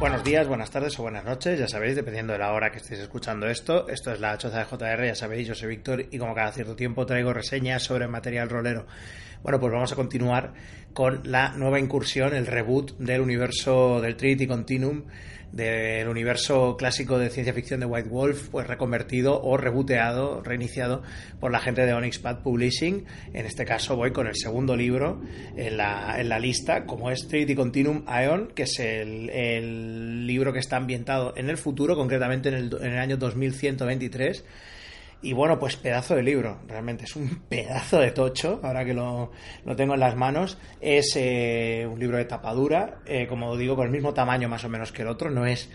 Buenos días, buenas tardes o buenas noches, ya sabéis, dependiendo de la hora que estéis escuchando esto. Esto es la choza de JR, ya sabéis, yo soy Víctor y como cada cierto tiempo traigo reseñas sobre material rolero. Bueno, pues vamos a continuar con la nueva incursión, el reboot del universo del Trinity Continuum, del universo clásico de ciencia ficción de White Wolf, pues reconvertido o rebooteado, reiniciado por la gente de Onyx Pad Publishing. En este caso voy con el segundo libro en la, en la lista, como es Trinity Continuum Aeon, que es el, el libro que está ambientado en el futuro, concretamente en el, en el año 2123. Y bueno, pues pedazo de libro, realmente es un pedazo de tocho, ahora que lo, lo tengo en las manos. Es eh, un libro de tapadura, eh, como digo, con el mismo tamaño más o menos que el otro, no es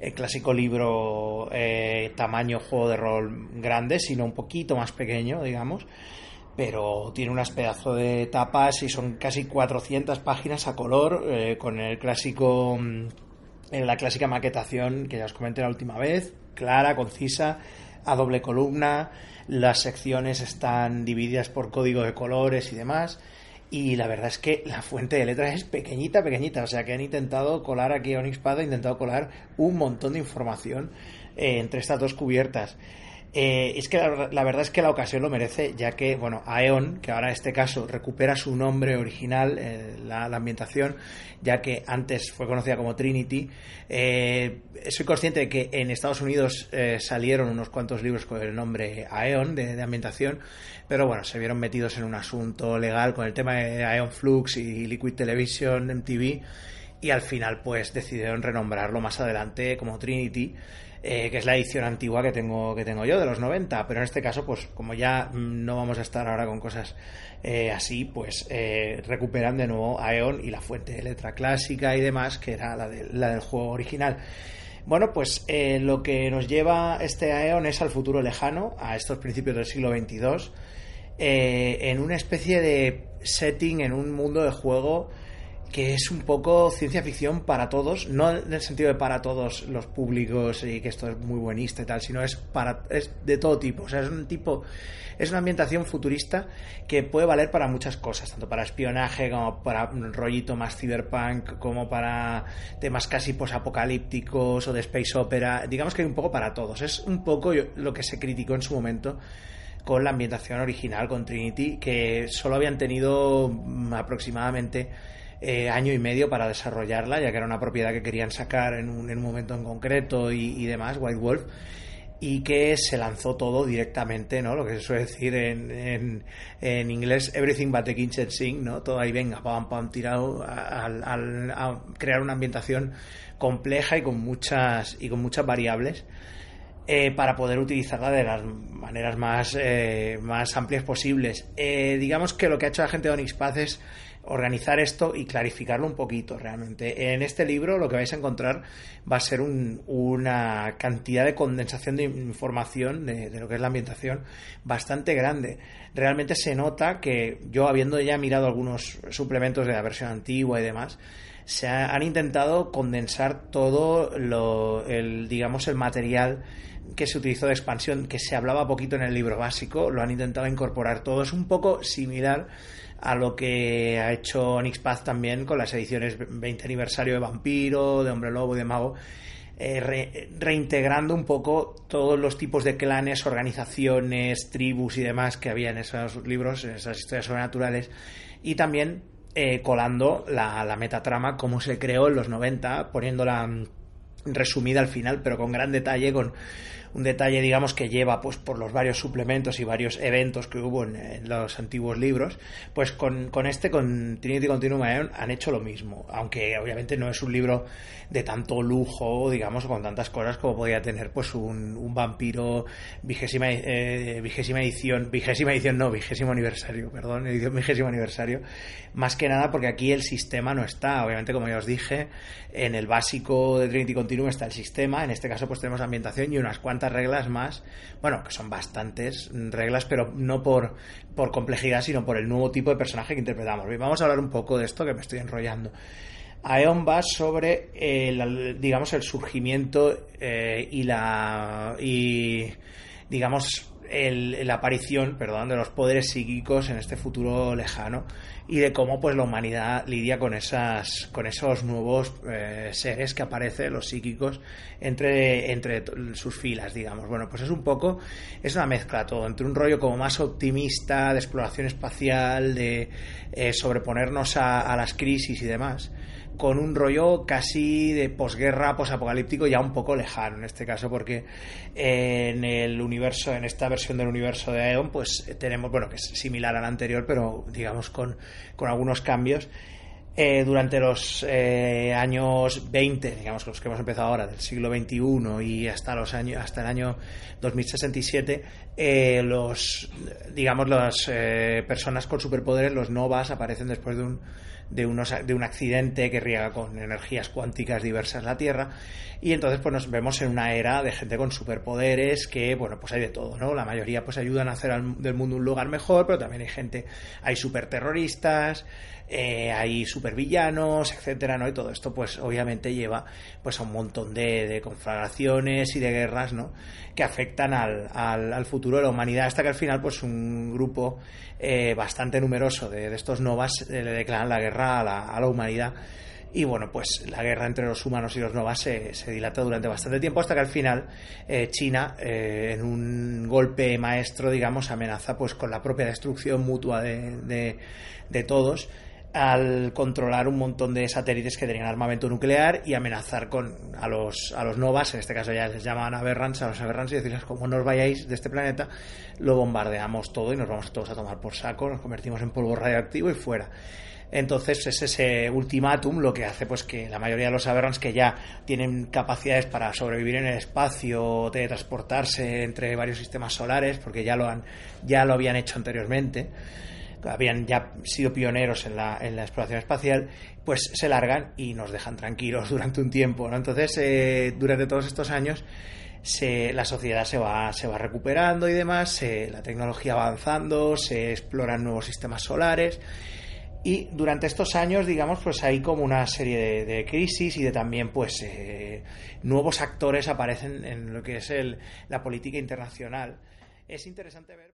el clásico libro eh, tamaño juego de rol grande, sino un poquito más pequeño, digamos. Pero tiene unas pedazos de tapas y son casi 400 páginas a color, eh, con el clásico, mm, la clásica maquetación que ya os comenté la última vez, clara, concisa a doble columna, las secciones están divididas por código de colores y demás. Y la verdad es que la fuente de letras es pequeñita, pequeñita. O sea que han intentado colar aquí a Onyxpad, ha intentado colar un montón de información eh, entre estas dos cubiertas. Eh, es que la, la, verdad es que la ocasión lo merece, ya que, bueno, Aeon, que ahora en este caso recupera su nombre original, eh, la, ambientación, ya que antes fue conocida como Trinity. Eh, soy consciente de que en Estados Unidos eh, salieron unos cuantos libros con el nombre Aeon de, de, ambientación, pero bueno, se vieron metidos en un asunto legal con el tema de Aeon Flux y Liquid Television, MTV, y al final, pues decidieron renombrarlo más adelante como Trinity. Eh, que es la edición antigua que tengo, que tengo yo, de los 90, pero en este caso, pues como ya no vamos a estar ahora con cosas eh, así, pues eh, recuperan de nuevo Aeon y la fuente de letra clásica y demás, que era la, la del juego original. Bueno, pues lo que nos lleva este Aeon es al futuro lejano, a estos principios del siglo XXII, en una especie de setting, en un mundo de juego que es un poco ciencia ficción para todos, no en el sentido de para todos los públicos y que esto es muy buenista y tal, sino es para es de todo tipo, o sea, es un tipo es una ambientación futurista que puede valer para muchas cosas, tanto para espionaje como para un rollito más cyberpunk, como para temas casi posapocalípticos o de space opera, digamos que hay un poco para todos, es un poco lo que se criticó en su momento con la ambientación original con Trinity, que solo habían tenido aproximadamente eh, año y medio para desarrollarla, ya que era una propiedad que querían sacar en un, en un momento en concreto y, demás, White Wolf, y que se lanzó todo directamente, ¿no? Lo que se suele decir en, en, inglés, everything but the kitchen sink, ¿no? Todo ahí venga, pam, pam, tirado al, a crear una ambientación compleja y con muchas, y con muchas variables. Eh, para poder utilizarla de las maneras más, eh, más amplias posibles. Eh, digamos que lo que ha hecho la gente de Onyx Path es organizar esto y clarificarlo un poquito realmente. En este libro lo que vais a encontrar va a ser un, una cantidad de condensación de información de, lo que es la ambientación bastante grande. Realmente se nota que yo habiendo ya mirado algunos suplementos de la versión antigua y demás, se ha, han intentado condensar todo lo, el, digamos, el material que se utilizó de expansión, que se hablaba poquito en el libro básico, lo han intentado incorporar todo. Es un poco similar a lo que ha hecho Onyx Path también con las ediciones 20 aniversario de Vampiro, de Hombre Lobo y de Mago, eh, re, reintegrando un poco todos los tipos de clanes, organizaciones, tribus y demás que había en esos libros, en esas historias sobrenaturales, y también eh, colando la, la metatrama como se creó en los 90, poniéndola resumida al final, pero con gran detalle, con un detalle, digamos, que lleva pues por los varios suplementos y varios eventos que hubo en, los antiguos libros, pues con, con este, con Trinity Continuum han hecho lo mismo, aunque obviamente no es un libro de tanto lujo, digamos, con tantas cosas como podría tener pues un, vampiro vigésima, eh, vigésima edición, vigésima edición no, vigésimo aniversario, perdón, edición vigésimo aniversario, más que nada porque aquí el sistema no está, obviamente como ya os dije, en el básico de Trinity Continuum está el sistema, en este caso pues tenemos ambientación y unas cuantas reglas más, bueno, que son bastantes reglas, pero no por, por complejidad, sino por el nuevo tipo de personaje que interpretamos. vamos a hablar un poco de esto que me estoy enrollando. Aeon va sobre, el, digamos, el surgimiento eh, y la. y. digamos, la aparición, perdón, de los poderes psíquicos en este futuro lejano y de cómo pues la humanidad lidia con esas con esos nuevos eh, seres que aparecen los psíquicos entre entre sus filas digamos. Bueno pues es un poco es una mezcla todo entre un rollo como más optimista de exploración espacial de eh, sobreponernos a las crisis y demás con un rollo casi de posguerra, posapocalíptico, ya un poco lejano en este caso, porque en el universo, en esta versión del universo de Aeon, pues tenemos, bueno, que es similar al anterior, pero digamos con, algunos cambios. Eh, durante los eh, años 20, digamos los que hemos empezado ahora, del siglo XXI y hasta los años, hasta el año 2067, eh, los, digamos, las personas con superpoderes, los novas, aparecen después de un de, unos, de un accidente que riega con energías cuánticas diversas la Tierra. Y entonces pues nos vemos en una era de gente con superpoderes que bueno pues hay de todo no la mayoría pues ayudan a hacer del mundo un lugar mejor pero también hay gente hay superterroristas eh, hay supervillanos etcétera no y todo esto pues obviamente lleva pues a un montón de, de conflagraciones y de guerras no que afectan al, al, futuro de la humanidad hasta que al final pues un grupo eh, bastante numeroso de, estos novas eh, le declaran la guerra a la, a la, humanidad. Y bueno pues la guerra entre los humanos y los novas se, dilata durante bastante tiempo hasta que al final eh, China en un golpe maestro digamos amenaza pues con la propia destrucción mutua de, de todos al controlar un montón de satélites que tenían armamento nuclear y amenazar con a los a los novas, en este caso ya les llaman aberrants, a los aberrants y decirles como no os vayáis de este planeta, lo bombardeamos todo y nos vamos todos a tomar por saco, nos convertimos en polvo radioactivo y fuera. Entonces es ese ultimátum lo que hace pues que la mayoría de los aberrants que ya tienen capacidades para sobrevivir en el espacio, teletransportarse entre varios sistemas solares, porque ya lo han ya lo habían hecho anteriormente habían ya sido pioneros en la, en la exploración espacial, pues se largan y nos dejan tranquilos durante un tiempo. Entonces, eh, durante todos estos años, se, la sociedad se va, se va recuperando y demás, la tecnología va avanzando, se exploran nuevos sistemas solares. Y durante estos años, digamos, pues hay como una serie de, crisis y de también, pues, eh, nuevos actores aparecen en lo que es el, la política internacional. Es interesante ver.